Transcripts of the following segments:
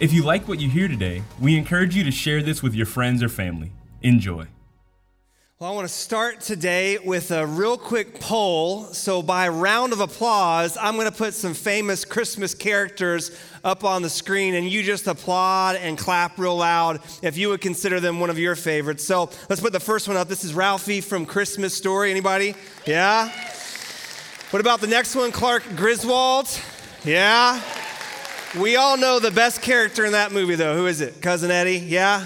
If you like what you hear today, we encourage you to share this with your friends or family. Enjoy. Well, I want to start today with a real quick poll. So, by round of applause, I'm going to put some famous Christmas characters up on the screen, and you just applaud and clap real loud if you would consider them one of your favorites. So, let's put the first one up. This is Ralphie from Christmas Story. Anybody? Yeah? What about the next one, Clark Griswold? Yeah? We all know the best character in that movie, though. Who is it? Cousin Eddie? Yeah?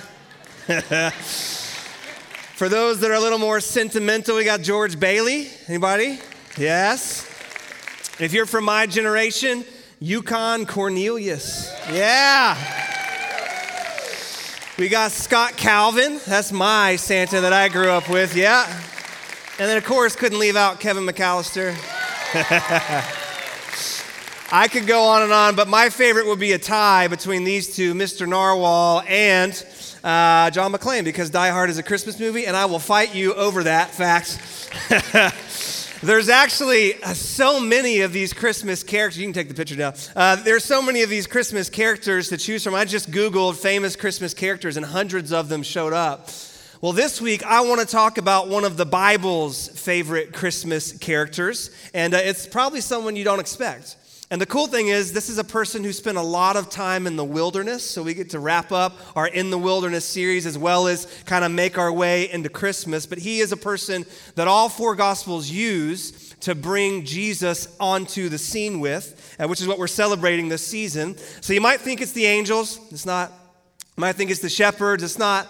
For those that are a little more sentimental, we got George Bailey. Anybody? Yes. If you're from my generation, Yukon Cornelius. Yeah. We got Scott Calvin. That's my Santa that I grew up with. Yeah. And then, of course, couldn't leave out Kevin McAllister. I could go on and on, but my favorite would be a tie between these two, Mr. Narwhal and uh, John McClane, because Die Hard is a Christmas movie, and I will fight you over that fact. There's actually uh, so many of these Christmas characters. You can take the picture now. Uh, there's so many of these Christmas characters to choose from. I just Googled famous Christmas characters, and hundreds of them showed up. Well, this week I want to talk about one of the Bible's favorite Christmas characters, and uh, it's probably someone you don't expect. And the cool thing is, this is a person who spent a lot of time in the wilderness. So we get to wrap up our In the Wilderness series as well as kind of make our way into Christmas. But he is a person that all four Gospels use to bring Jesus onto the scene with, uh, which is what we're celebrating this season. So you might think it's the angels. It's not. You might think it's the shepherds. It's not.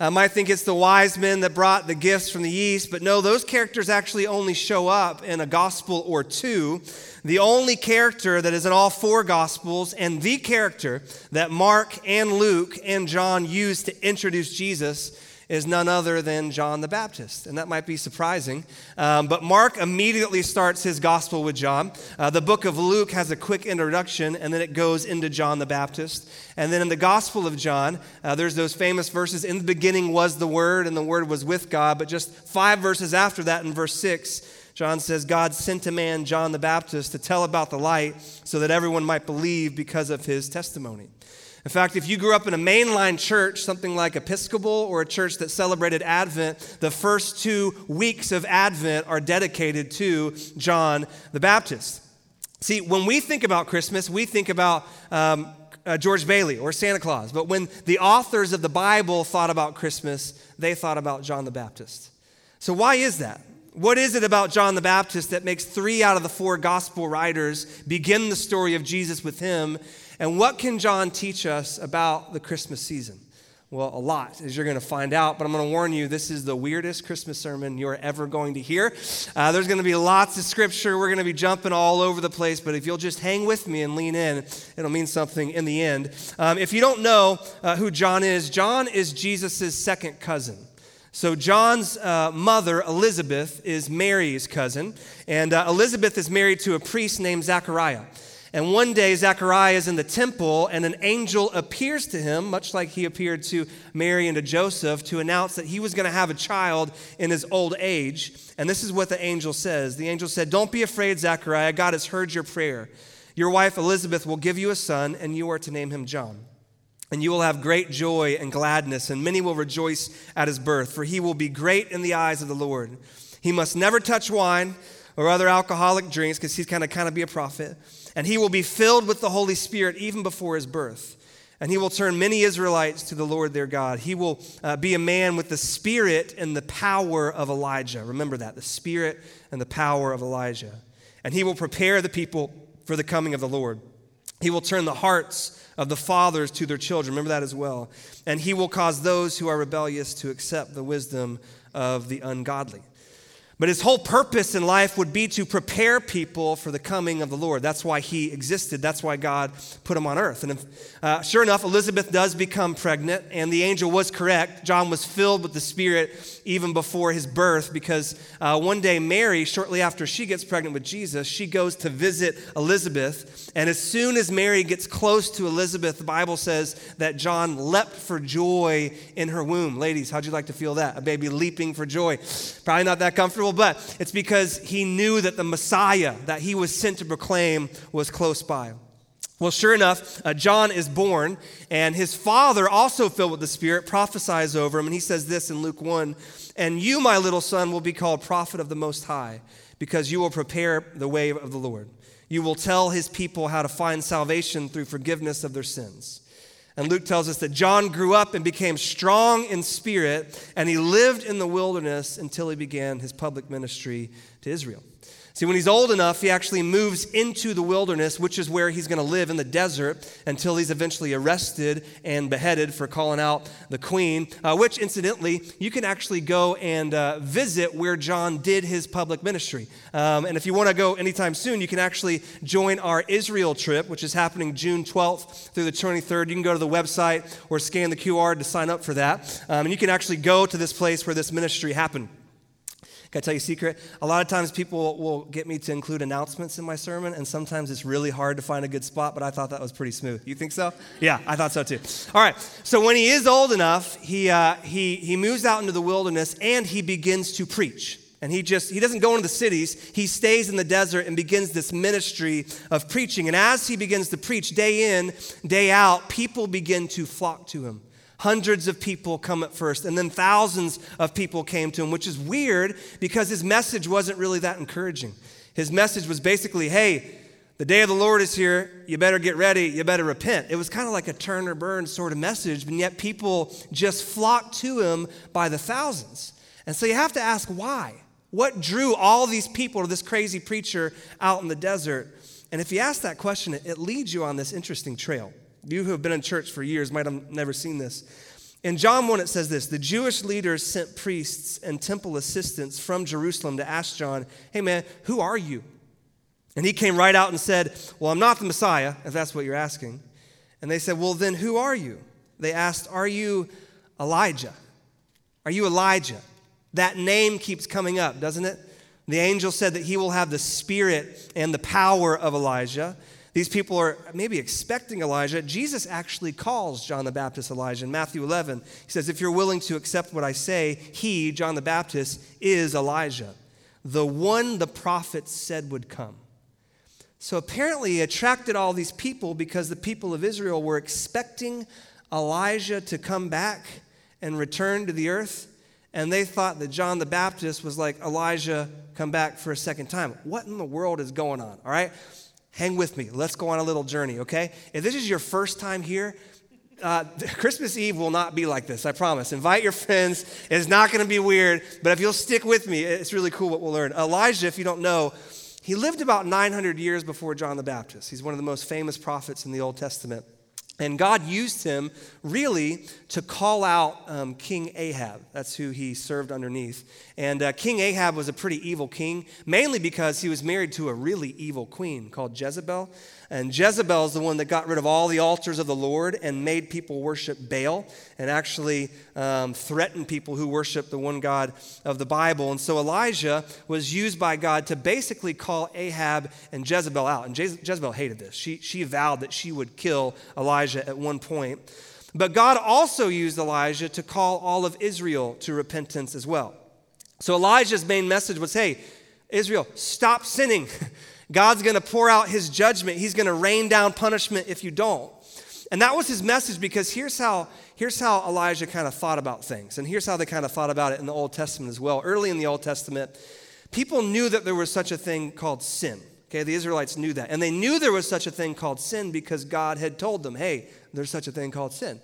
Um, I might think it's the wise men that brought the gifts from the east, but no, those characters actually only show up in a gospel or two. The only character that is in all four gospels, and the character that Mark and Luke and John use to introduce Jesus is none other than John the Baptist. And that might be surprising. Um, but Mark immediately starts his gospel with John. Uh, the book of Luke has a quick introduction, and then it goes into John the Baptist. And then in the gospel of John, uh, there's those famous verses In the beginning was the Word, and the Word was with God. But just five verses after that, in verse 6, John says, God sent a man, John the Baptist, to tell about the light so that everyone might believe because of his testimony. In fact, if you grew up in a mainline church, something like Episcopal or a church that celebrated Advent, the first two weeks of Advent are dedicated to John the Baptist. See, when we think about Christmas, we think about um, uh, George Bailey or Santa Claus. But when the authors of the Bible thought about Christmas, they thought about John the Baptist. So, why is that? What is it about John the Baptist that makes three out of the four gospel writers begin the story of Jesus with him and what can John teach us about the Christmas season? Well, a lot, as you're going to find out, but I'm going to warn you this is the weirdest Christmas sermon you're ever going to hear. Uh, there's going to be lots of scripture. We're going to be jumping all over the place, but if you'll just hang with me and lean in, it'll mean something in the end. Um, if you don't know uh, who John is, John is Jesus' second cousin. So, John's uh, mother, Elizabeth, is Mary's cousin, and uh, Elizabeth is married to a priest named Zechariah. And one day, Zechariah is in the temple, and an angel appears to him, much like he appeared to Mary and to Joseph, to announce that he was going to have a child in his old age. And this is what the angel says The angel said, Don't be afraid, Zechariah. God has heard your prayer. Your wife Elizabeth will give you a son, and you are to name him John. And you will have great joy and gladness, and many will rejoice at his birth, for he will be great in the eyes of the Lord. He must never touch wine or other alcoholic drinks, because he's kind of kind of be a prophet and he will be filled with the Holy Spirit even before his birth. And he will turn many Israelites to the Lord their God. He will uh, be a man with the spirit and the power of Elijah. Remember that the spirit and the power of Elijah. And he will prepare the people for the coming of the Lord. He will turn the hearts of the fathers to their children. Remember that as well. And he will cause those who are rebellious to accept the wisdom of the ungodly. But his whole purpose in life would be to prepare people for the coming of the Lord. That's why he existed. That's why God put him on earth. And if, uh, sure enough, Elizabeth does become pregnant, and the angel was correct. John was filled with the Spirit even before his birth because uh, one day, Mary, shortly after she gets pregnant with Jesus, she goes to visit Elizabeth. And as soon as Mary gets close to Elizabeth, the Bible says that John leapt for joy in her womb. Ladies, how'd you like to feel that? A baby leaping for joy. Probably not that comfortable but it's because he knew that the Messiah that he was sent to proclaim was close by. Well, sure enough, uh, John is born, and his father, also filled with the Spirit, prophesies over him. And he says this in Luke 1 And you, my little son, will be called prophet of the Most High, because you will prepare the way of the Lord. You will tell his people how to find salvation through forgiveness of their sins and Luke tells us that John grew up and became strong in spirit, and he lived in the wilderness until he began his public ministry to Israel. See, when he's old enough, he actually moves into the wilderness, which is where he's going to live in the desert until he's eventually arrested and beheaded for calling out the queen, uh, which, incidentally, you can actually go and uh, visit where John did his public ministry. Um, and if you want to go anytime soon, you can actually join our Israel trip, which is happening June 12th through the 23rd. You can go to the website or scan the QR to sign up for that. Um, and you can actually go to this place where this ministry happened. Can I tell you a secret? A lot of times people will get me to include announcements in my sermon, and sometimes it's really hard to find a good spot, but I thought that was pretty smooth. You think so? Yeah, I thought so too. All right, so when he is old enough, he, uh, he, he moves out into the wilderness and he begins to preach. And he just, he doesn't go into the cities. He stays in the desert and begins this ministry of preaching. And as he begins to preach day in, day out, people begin to flock to him. Hundreds of people come at first, and then thousands of people came to him, which is weird because his message wasn't really that encouraging. His message was basically, hey, the day of the Lord is here. You better get ready. You better repent. It was kind of like a turn or burn sort of message, and yet people just flocked to him by the thousands. And so you have to ask why. What drew all these people to this crazy preacher out in the desert? And if you ask that question, it leads you on this interesting trail. You who have been in church for years might have never seen this. In John 1, it says this The Jewish leaders sent priests and temple assistants from Jerusalem to ask John, Hey man, who are you? And he came right out and said, Well, I'm not the Messiah, if that's what you're asking. And they said, Well, then who are you? They asked, Are you Elijah? Are you Elijah? That name keeps coming up, doesn't it? The angel said that he will have the spirit and the power of Elijah. These people are maybe expecting Elijah. Jesus actually calls John the Baptist Elijah. In Matthew 11, he says, If you're willing to accept what I say, he, John the Baptist, is Elijah, the one the prophets said would come. So apparently, he attracted all these people because the people of Israel were expecting Elijah to come back and return to the earth. And they thought that John the Baptist was like Elijah come back for a second time. What in the world is going on? All right. Hang with me. Let's go on a little journey, okay? If this is your first time here, uh, Christmas Eve will not be like this, I promise. Invite your friends. It's not going to be weird, but if you'll stick with me, it's really cool what we'll learn. Elijah, if you don't know, he lived about 900 years before John the Baptist. He's one of the most famous prophets in the Old Testament. And God used him really to call out um, King Ahab. That's who he served underneath. And uh, King Ahab was a pretty evil king, mainly because he was married to a really evil queen called Jezebel. And Jezebel is the one that got rid of all the altars of the Lord and made people worship Baal and actually um, threatened people who worship the one God of the Bible. And so Elijah was used by God to basically call Ahab and Jezebel out. And Jezebel hated this. She, she vowed that she would kill Elijah at one point. But God also used Elijah to call all of Israel to repentance as well. So Elijah's main message was hey, Israel, stop sinning. God's going to pour out his judgment. He's going to rain down punishment if you don't. And that was his message because here's how, here's how Elijah kind of thought about things. And here's how they kind of thought about it in the Old Testament as well. Early in the Old Testament, people knew that there was such a thing called sin. Okay, the Israelites knew that. And they knew there was such a thing called sin because God had told them, hey, there's such a thing called sin.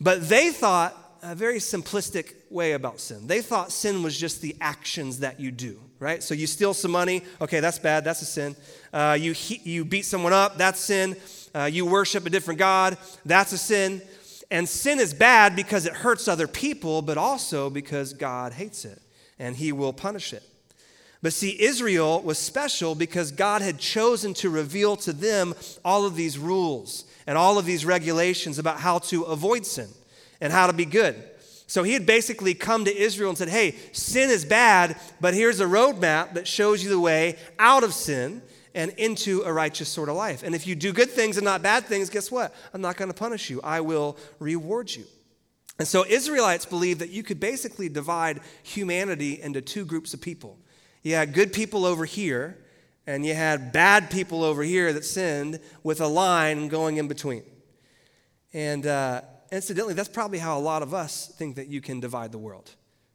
But they thought a very simplistic way about sin. They thought sin was just the actions that you do, right? So you steal some money, okay, that's bad, that's a sin. Uh, you, you beat someone up, that's sin. Uh, you worship a different God, that's a sin. And sin is bad because it hurts other people, but also because God hates it and he will punish it. But see, Israel was special because God had chosen to reveal to them all of these rules and all of these regulations about how to avoid sin and how to be good. So he had basically come to Israel and said, Hey, sin is bad, but here's a roadmap that shows you the way out of sin and into a righteous sort of life. And if you do good things and not bad things, guess what? I'm not going to punish you, I will reward you. And so Israelites believed that you could basically divide humanity into two groups of people. You had good people over here, and you had bad people over here that sinned with a line going in between. And uh, incidentally, that's probably how a lot of us think that you can divide the world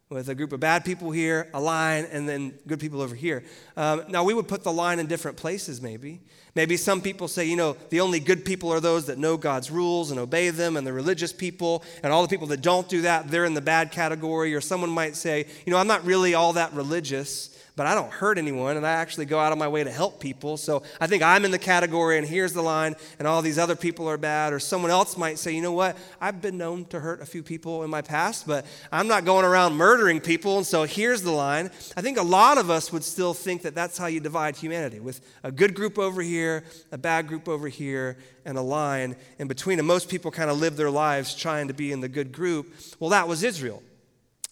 with a group of bad people here, a line, and then good people over here. Um, now, we would put the line in different places, maybe. Maybe some people say, you know, the only good people are those that know God's rules and obey them, and the religious people, and all the people that don't do that, they're in the bad category. Or someone might say, you know, I'm not really all that religious but I don't hurt anyone and I actually go out of my way to help people. So I think I'm in the category and here's the line and all these other people are bad. Or someone else might say, you know what? I've been known to hurt a few people in my past, but I'm not going around murdering people. And so here's the line. I think a lot of us would still think that that's how you divide humanity with a good group over here, a bad group over here, and a line in between. And most people kind of live their lives trying to be in the good group. Well, that was Israel.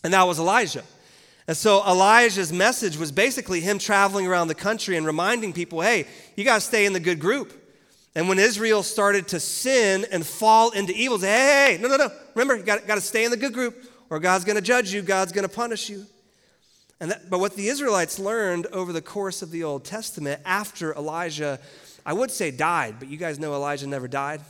And that was Elijah. And so Elijah's message was basically him traveling around the country and reminding people hey, you got to stay in the good group. And when Israel started to sin and fall into evil, say, hey, hey, no, no, no. Remember, you got, got to stay in the good group or God's going to judge you, God's going to punish you. And that, but what the Israelites learned over the course of the Old Testament after Elijah, I would say died, but you guys know Elijah never died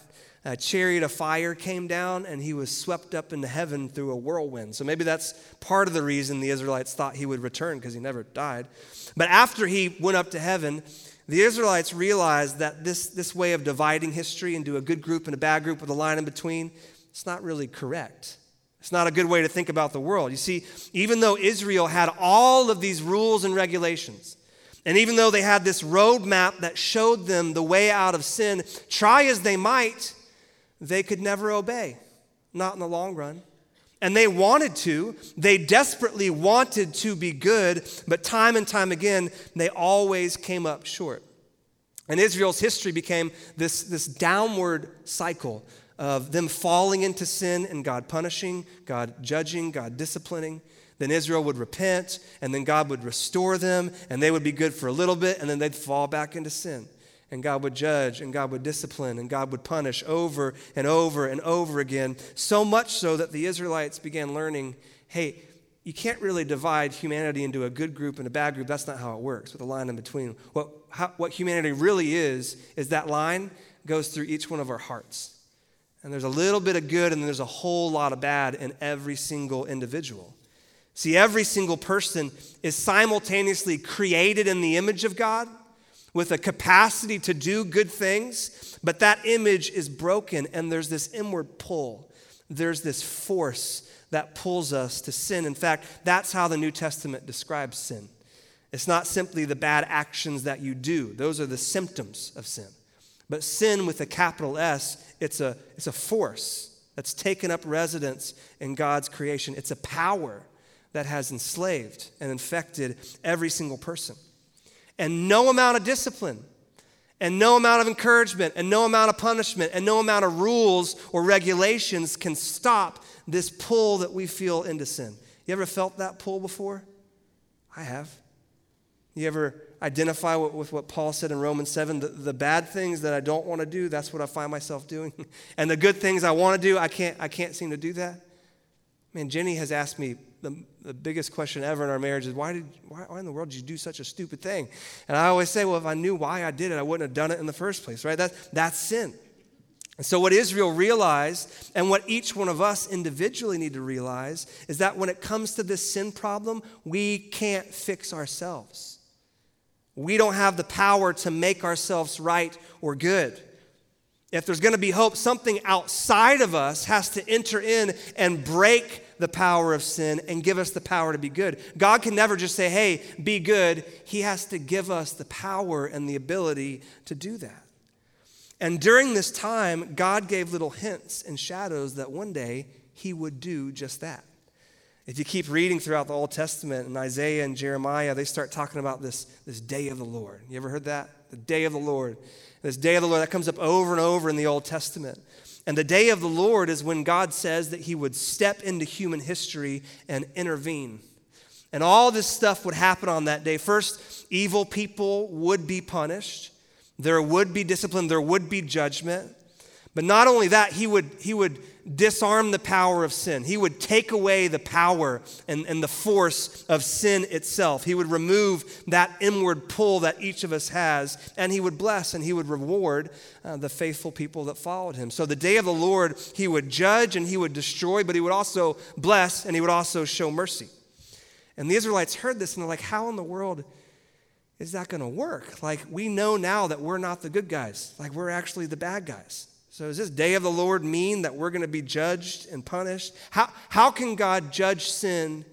a chariot of fire came down and he was swept up into heaven through a whirlwind. So maybe that's part of the reason the Israelites thought he would return because he never died. But after he went up to heaven, the Israelites realized that this, this way of dividing history into a good group and a bad group with a line in between, it's not really correct. It's not a good way to think about the world. You see, even though Israel had all of these rules and regulations, and even though they had this roadmap that showed them the way out of sin, try as they might, they could never obey, not in the long run. And they wanted to, they desperately wanted to be good, but time and time again, they always came up short. And Israel's history became this, this downward cycle of them falling into sin and God punishing, God judging, God disciplining. Then Israel would repent, and then God would restore them, and they would be good for a little bit, and then they'd fall back into sin and God would judge and God would discipline and God would punish over and over and over again. So much so that the Israelites began learning hey, you can't really divide humanity into a good group and a bad group. That's not how it works with a line in between. What, how, what humanity really is, is that line goes through each one of our hearts. And there's a little bit of good and there's a whole lot of bad in every single individual. See, every single person is simultaneously created in the image of God with a capacity to do good things, but that image is broken and there's this inward pull. There's this force that pulls us to sin. In fact, that's how the New Testament describes sin. It's not simply the bad actions that you do, those are the symptoms of sin. But sin with a capital S, it's a, it's a force that's taken up residence in God's creation. It's a power that has enslaved and infected every single person and no amount of discipline and no amount of encouragement and no amount of punishment and no amount of rules or regulations can stop this pull that we feel into sin. You ever felt that pull before? I have. You ever identify with what Paul said in Romans 7? The, the bad things that I don't want to do, that's what I find myself doing. and the good things I want to do, I can't, I can't seem to do that. Man, Jenny has asked me the, the biggest question ever in our marriage is why, did, why, why in the world did you do such a stupid thing? And I always say, well, if I knew why I did it, I wouldn't have done it in the first place, right? That, that's sin. And so, what Israel realized, and what each one of us individually need to realize, is that when it comes to this sin problem, we can't fix ourselves. We don't have the power to make ourselves right or good. If there's going to be hope, something outside of us has to enter in and break the power of sin and give us the power to be good. God can never just say, hey, be good. He has to give us the power and the ability to do that. And during this time, God gave little hints and shadows that one day He would do just that. If you keep reading throughout the Old Testament and Isaiah and Jeremiah, they start talking about this, this day of the Lord. You ever heard that? The day of the Lord. This day of the Lord, that comes up over and over in the Old Testament. And the day of the Lord is when God says that he would step into human history and intervene. And all this stuff would happen on that day. First, evil people would be punished, there would be discipline, there would be judgment. But not only that, he would, he would disarm the power of sin. He would take away the power and, and the force of sin itself. He would remove that inward pull that each of us has, and he would bless and he would reward uh, the faithful people that followed him. So, the day of the Lord, he would judge and he would destroy, but he would also bless and he would also show mercy. And the Israelites heard this and they're like, How in the world? Is that going to work? Like, we know now that we're not the good guys. Like, we're actually the bad guys. So, does this day of the Lord mean that we're going to be judged and punished? How, how can God judge sin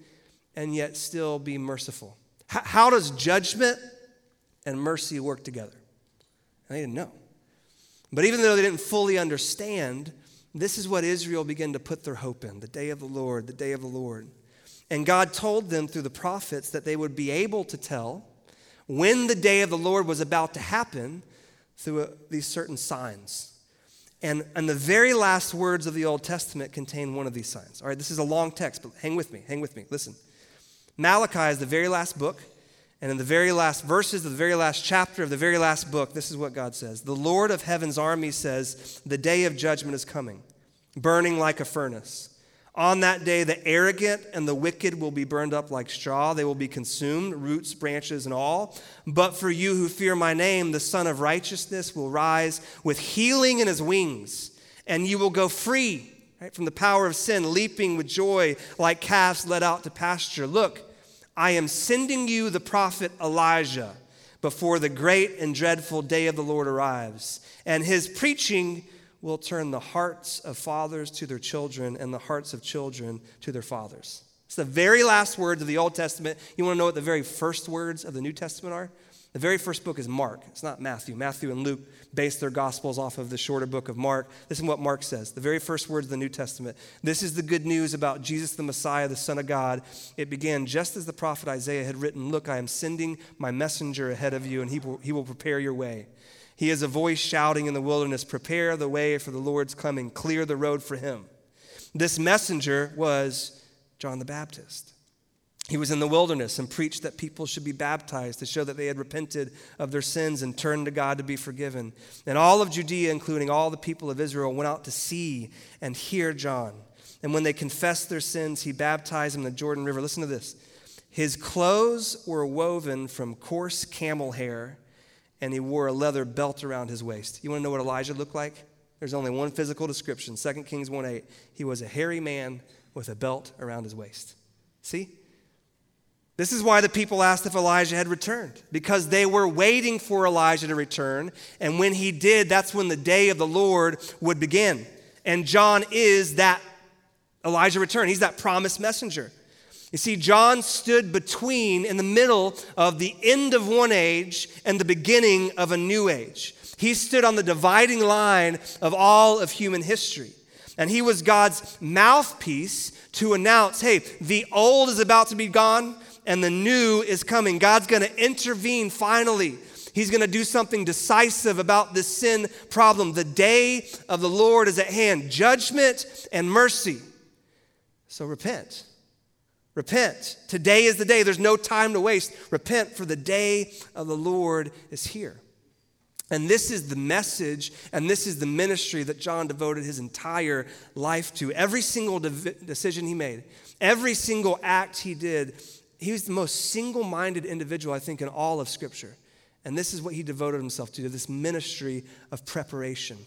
and yet still be merciful? How, how does judgment and mercy work together? And they didn't know. But even though they didn't fully understand, this is what Israel began to put their hope in the day of the Lord, the day of the Lord. And God told them through the prophets that they would be able to tell when the day of the Lord was about to happen through a, these certain signs. And, and the very last words of the Old Testament contain one of these signs. All right, this is a long text, but hang with me, hang with me. Listen. Malachi is the very last book, and in the very last verses of the very last chapter of the very last book, this is what God says The Lord of heaven's army says, The day of judgment is coming, burning like a furnace. On that day, the arrogant and the wicked will be burned up like straw. They will be consumed, roots, branches, and all. But for you who fear my name, the Sun of Righteousness will rise with healing in his wings, and you will go free right, from the power of sin, leaping with joy like calves led out to pasture. Look, I am sending you the prophet Elijah before the great and dreadful day of the Lord arrives. And his preaching will turn the hearts of fathers to their children and the hearts of children to their fathers. It's the very last words of the Old Testament. You want to know what the very first words of the New Testament are? The very first book is Mark. It's not Matthew. Matthew and Luke base their gospels off of the shorter book of Mark. Listen to what Mark says. The very first words of the New Testament. This is the good news about Jesus the Messiah, the Son of God. It began just as the prophet Isaiah had written Look, I am sending my messenger ahead of you, and he will, he will prepare your way. He is a voice shouting in the wilderness, Prepare the way for the Lord's coming, clear the road for him. This messenger was John the Baptist. He was in the wilderness and preached that people should be baptized to show that they had repented of their sins and turned to God to be forgiven. And all of Judea, including all the people of Israel, went out to see and hear John. And when they confessed their sins, he baptized them in the Jordan River. Listen to this. His clothes were woven from coarse camel hair and he wore a leather belt around his waist. You want to know what Elijah looked like? There's only one physical description 2 Kings 1 8. He was a hairy man with a belt around his waist. See? This is why the people asked if Elijah had returned, because they were waiting for Elijah to return. And when he did, that's when the day of the Lord would begin. And John is that Elijah return. He's that promised messenger. You see, John stood between, in the middle of the end of one age and the beginning of a new age. He stood on the dividing line of all of human history. And he was God's mouthpiece to announce hey, the old is about to be gone and the new is coming. God's going to intervene finally. He's going to do something decisive about this sin problem. The day of the Lord is at hand judgment and mercy. So repent. Repent. Today is the day. There's no time to waste. Repent, for the day of the Lord is here. And this is the message and this is the ministry that John devoted his entire life to. Every single de- decision he made, every single act he did, he was the most single minded individual, I think, in all of Scripture. And this is what he devoted himself to this ministry of preparation.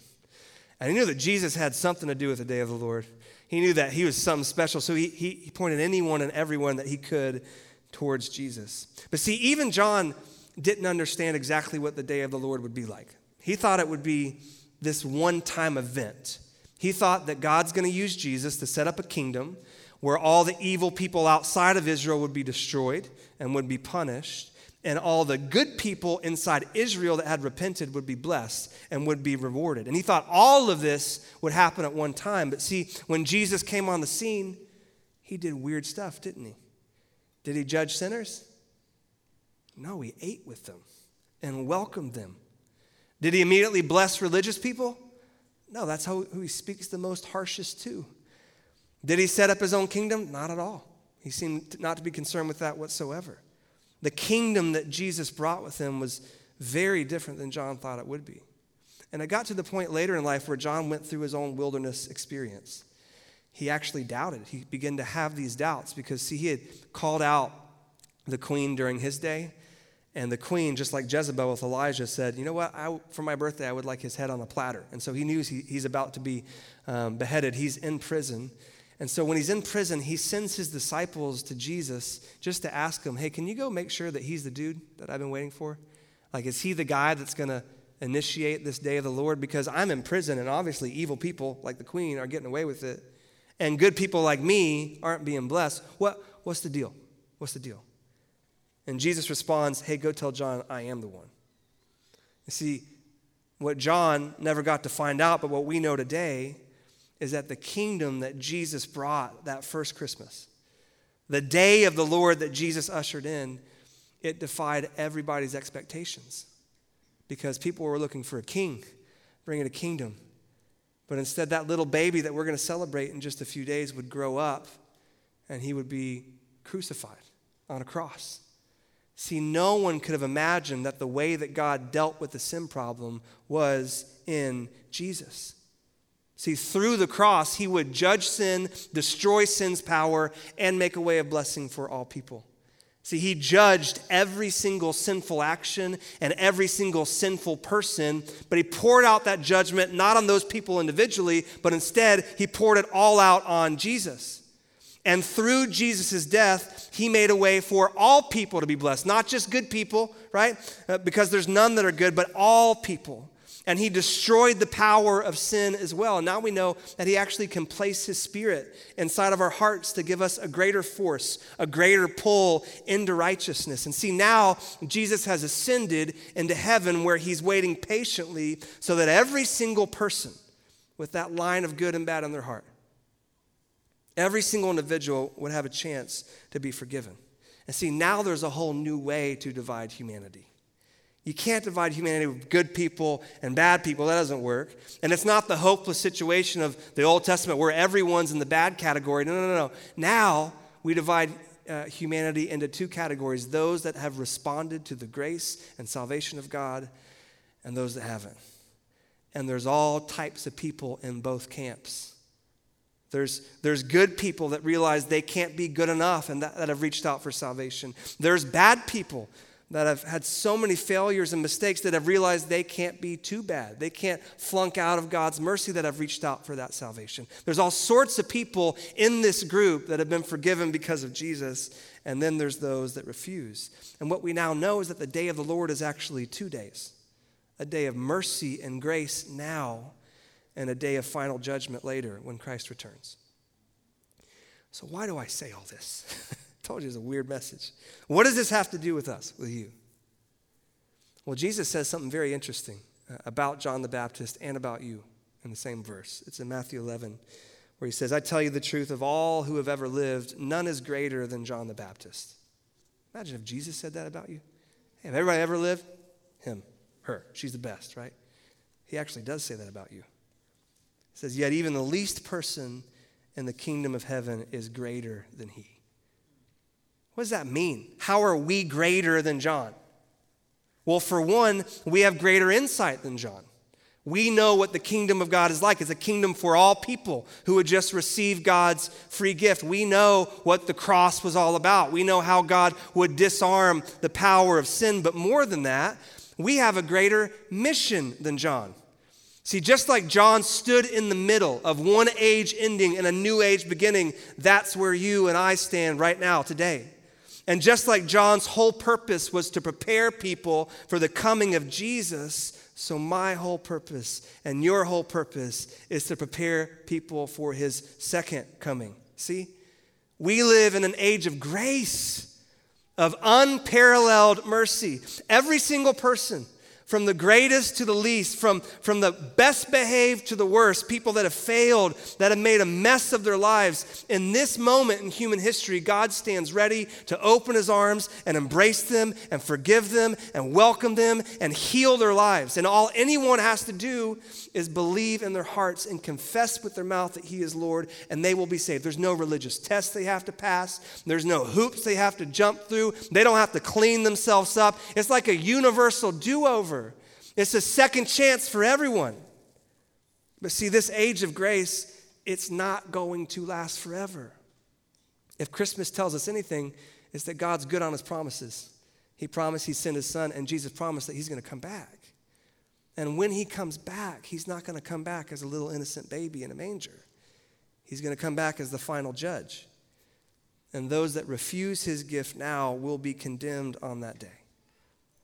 And he knew that Jesus had something to do with the day of the Lord. He knew that he was something special, so he, he, he pointed anyone and everyone that he could towards Jesus. But see, even John didn't understand exactly what the day of the Lord would be like. He thought it would be this one time event. He thought that God's going to use Jesus to set up a kingdom where all the evil people outside of Israel would be destroyed and would be punished and all the good people inside Israel that had repented would be blessed and would be rewarded. And he thought all of this would happen at one time. But see, when Jesus came on the scene, he did weird stuff, didn't he? Did he judge sinners? No, he ate with them and welcomed them. Did he immediately bless religious people? No, that's how, who he speaks the most harshest to. Did he set up his own kingdom? Not at all. He seemed not to be concerned with that whatsoever. The kingdom that Jesus brought with him was very different than John thought it would be. And it got to the point later in life where John went through his own wilderness experience. He actually doubted. He began to have these doubts because, see, he had called out the queen during his day. And the queen, just like Jezebel with Elijah, said, You know what? I, for my birthday, I would like his head on a platter. And so he knew he, he's about to be um, beheaded. He's in prison. And so when he's in prison, he sends his disciples to Jesus just to ask him, hey, can you go make sure that he's the dude that I've been waiting for? Like, is he the guy that's going to initiate this day of the Lord? Because I'm in prison, and obviously evil people like the queen are getting away with it. And good people like me aren't being blessed. What, what's the deal? What's the deal? And Jesus responds, hey, go tell John I am the one. You see, what John never got to find out, but what we know today is that the kingdom that Jesus brought that first Christmas, the day of the Lord that Jesus ushered in, it defied everybody's expectations because people were looking for a king, bringing a kingdom. But instead, that little baby that we're going to celebrate in just a few days would grow up and he would be crucified on a cross. See, no one could have imagined that the way that God dealt with the sin problem was in Jesus. See, through the cross, he would judge sin, destroy sin's power, and make a way of blessing for all people. See, he judged every single sinful action and every single sinful person, but he poured out that judgment not on those people individually, but instead he poured it all out on Jesus. And through Jesus' death, he made a way for all people to be blessed, not just good people, right? Uh, because there's none that are good, but all people. And he destroyed the power of sin as well. And now we know that he actually can place his spirit inside of our hearts to give us a greater force, a greater pull into righteousness. And see, now Jesus has ascended into heaven where he's waiting patiently so that every single person with that line of good and bad in their heart, every single individual would have a chance to be forgiven. And see, now there's a whole new way to divide humanity. You can't divide humanity with good people and bad people. That doesn't work. And it's not the hopeless situation of the Old Testament where everyone's in the bad category. No, no, no, no. Now we divide uh, humanity into two categories those that have responded to the grace and salvation of God, and those that haven't. And there's all types of people in both camps. There's, there's good people that realize they can't be good enough and that, that have reached out for salvation. There's bad people that have had so many failures and mistakes that have realized they can't be too bad. They can't flunk out of God's mercy that have reached out for that salvation. There's all sorts of people in this group that have been forgiven because of Jesus, and then there's those that refuse. And what we now know is that the day of the Lord is actually two days a day of mercy and grace now, and a day of final judgment later when Christ returns. So, why do I say all this? told you it's a weird message. What does this have to do with us, with you? Well, Jesus says something very interesting uh, about John the Baptist and about you in the same verse. It's in Matthew 11, where he says, I tell you the truth, of all who have ever lived, none is greater than John the Baptist. Imagine if Jesus said that about you. Hey, have everybody ever lived? Him, her. She's the best, right? He actually does say that about you. He says, Yet even the least person in the kingdom of heaven is greater than he. What does that mean? How are we greater than John? Well, for one, we have greater insight than John. We know what the kingdom of God is like. It's a kingdom for all people who would just receive God's free gift. We know what the cross was all about. We know how God would disarm the power of sin. But more than that, we have a greater mission than John. See, just like John stood in the middle of one age ending and a new age beginning, that's where you and I stand right now, today. And just like John's whole purpose was to prepare people for the coming of Jesus, so my whole purpose and your whole purpose is to prepare people for his second coming. See? We live in an age of grace, of unparalleled mercy. Every single person from the greatest to the least, from, from the best behaved to the worst, people that have failed, that have made a mess of their lives. In this moment in human history, God stands ready to open his arms and embrace them and forgive them and welcome them and heal their lives. And all anyone has to do is believe in their hearts and confess with their mouth that he is Lord, and they will be saved. There's no religious test they have to pass, there's no hoops they have to jump through, they don't have to clean themselves up. It's like a universal do over. It's a second chance for everyone. But see, this age of grace, it's not going to last forever. If Christmas tells us anything, it's that God's good on his promises. He promised he sent his son, and Jesus promised that he's going to come back. And when he comes back, he's not going to come back as a little innocent baby in a manger. He's going to come back as the final judge. And those that refuse his gift now will be condemned on that day.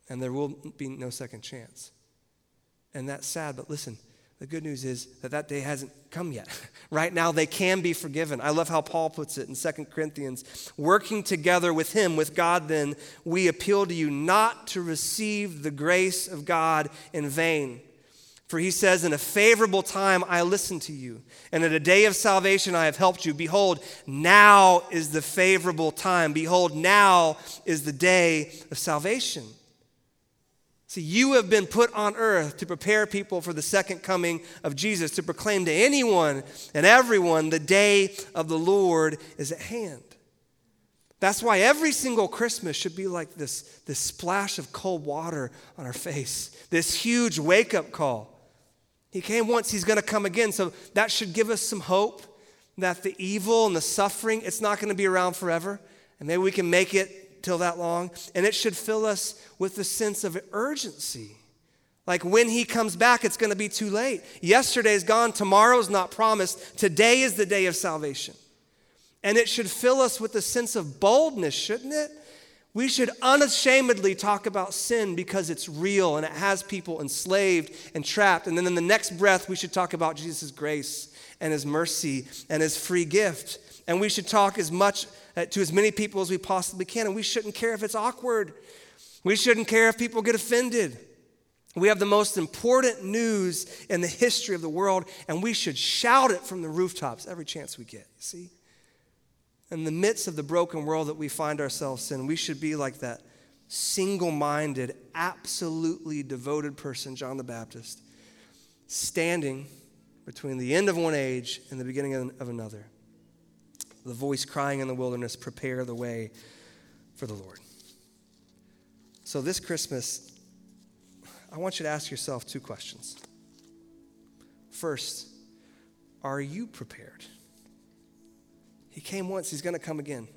And there will be no second chance. And that's sad, but listen, the good news is that that day hasn't come yet. right now, they can be forgiven. I love how Paul puts it in 2 Corinthians. Working together with him, with God, then, we appeal to you not to receive the grace of God in vain. For he says, In a favorable time I listened to you, and at a day of salvation I have helped you. Behold, now is the favorable time. Behold, now is the day of salvation. See, you have been put on earth to prepare people for the second coming of Jesus, to proclaim to anyone and everyone the day of the Lord is at hand. That's why every single Christmas should be like this, this splash of cold water on our face, this huge wake up call. He came once, he's going to come again. So that should give us some hope that the evil and the suffering, it's not going to be around forever. And maybe we can make it till that long. And it should fill us with a sense of urgency. Like when he comes back, it's going to be too late. Yesterday's gone, tomorrow's not promised. Today is the day of salvation. And it should fill us with a sense of boldness, shouldn't it? We should unashamedly talk about sin because it's real and it has people enslaved and trapped. And then in the next breath, we should talk about Jesus' grace and his mercy and his free gift. And we should talk as much uh, to as many people as we possibly can. And we shouldn't care if it's awkward. We shouldn't care if people get offended. We have the most important news in the history of the world, and we should shout it from the rooftops every chance we get. See? In the midst of the broken world that we find ourselves in, we should be like that single minded, absolutely devoted person, John the Baptist, standing between the end of one age and the beginning of another the voice crying in the wilderness, prepare the way for the Lord. So, this Christmas, I want you to ask yourself two questions. First, are you prepared? He came once, he's going to come again.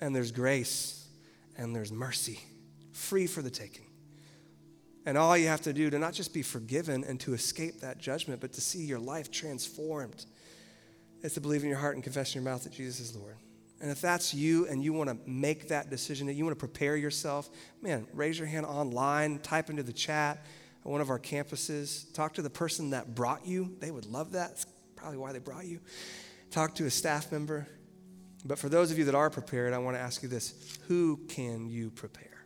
And there's grace and there's mercy, free for the taking. And all you have to do to not just be forgiven and to escape that judgment, but to see your life transformed is to believe in your heart and confess in your mouth that Jesus is Lord. And if that's you and you want to make that decision, that you want to prepare yourself, man, raise your hand online, type into the chat at one of our campuses, talk to the person that brought you. They would love that. It's probably why they brought you. Talk to a staff member. But for those of you that are prepared, I want to ask you this who can you prepare?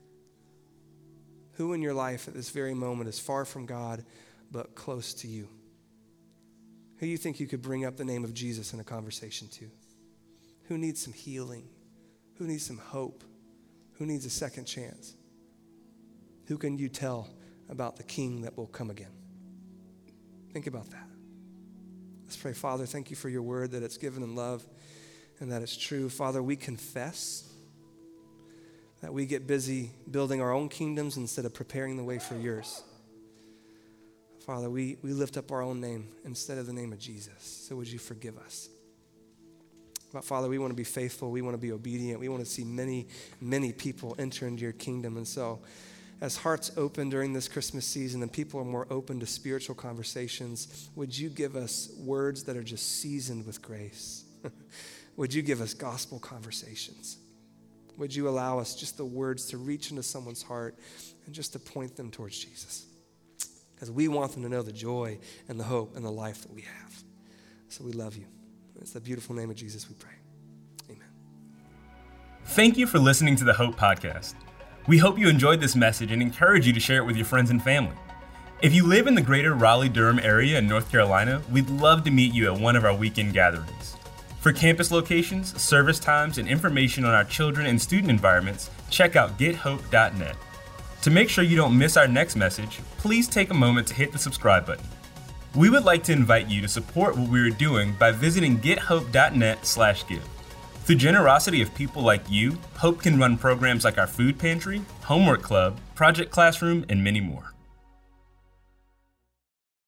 Who in your life at this very moment is far from God but close to you? Who you think you could bring up the name of Jesus in a conversation to? Who needs some healing? Who needs some hope? Who needs a second chance? Who can you tell about the king that will come again? Think about that. Let's pray. Father, thank you for your word that it's given in love and that it's true. Father, we confess that we get busy building our own kingdoms instead of preparing the way for yours. Father, we, we lift up our own name instead of the name of Jesus. So would you forgive us? But Father, we want to be faithful. We want to be obedient. We want to see many, many people enter into your kingdom. And so, as hearts open during this Christmas season and people are more open to spiritual conversations, would you give us words that are just seasoned with grace? would you give us gospel conversations? Would you allow us just the words to reach into someone's heart and just to point them towards Jesus? Because we want them to know the joy and the hope and the life that we have. So we love you. It's the beautiful name of Jesus we pray. Amen. Thank you for listening to the Hope Podcast. We hope you enjoyed this message and encourage you to share it with your friends and family. If you live in the greater Raleigh Durham area in North Carolina, we'd love to meet you at one of our weekend gatherings. For campus locations, service times, and information on our children and student environments, check out gethope.net. To make sure you don't miss our next message, please take a moment to hit the subscribe button. We would like to invite you to support what we are doing by visiting gethope.net/give. Through generosity of people like you, Hope can run programs like our food pantry, homework club, project classroom, and many more.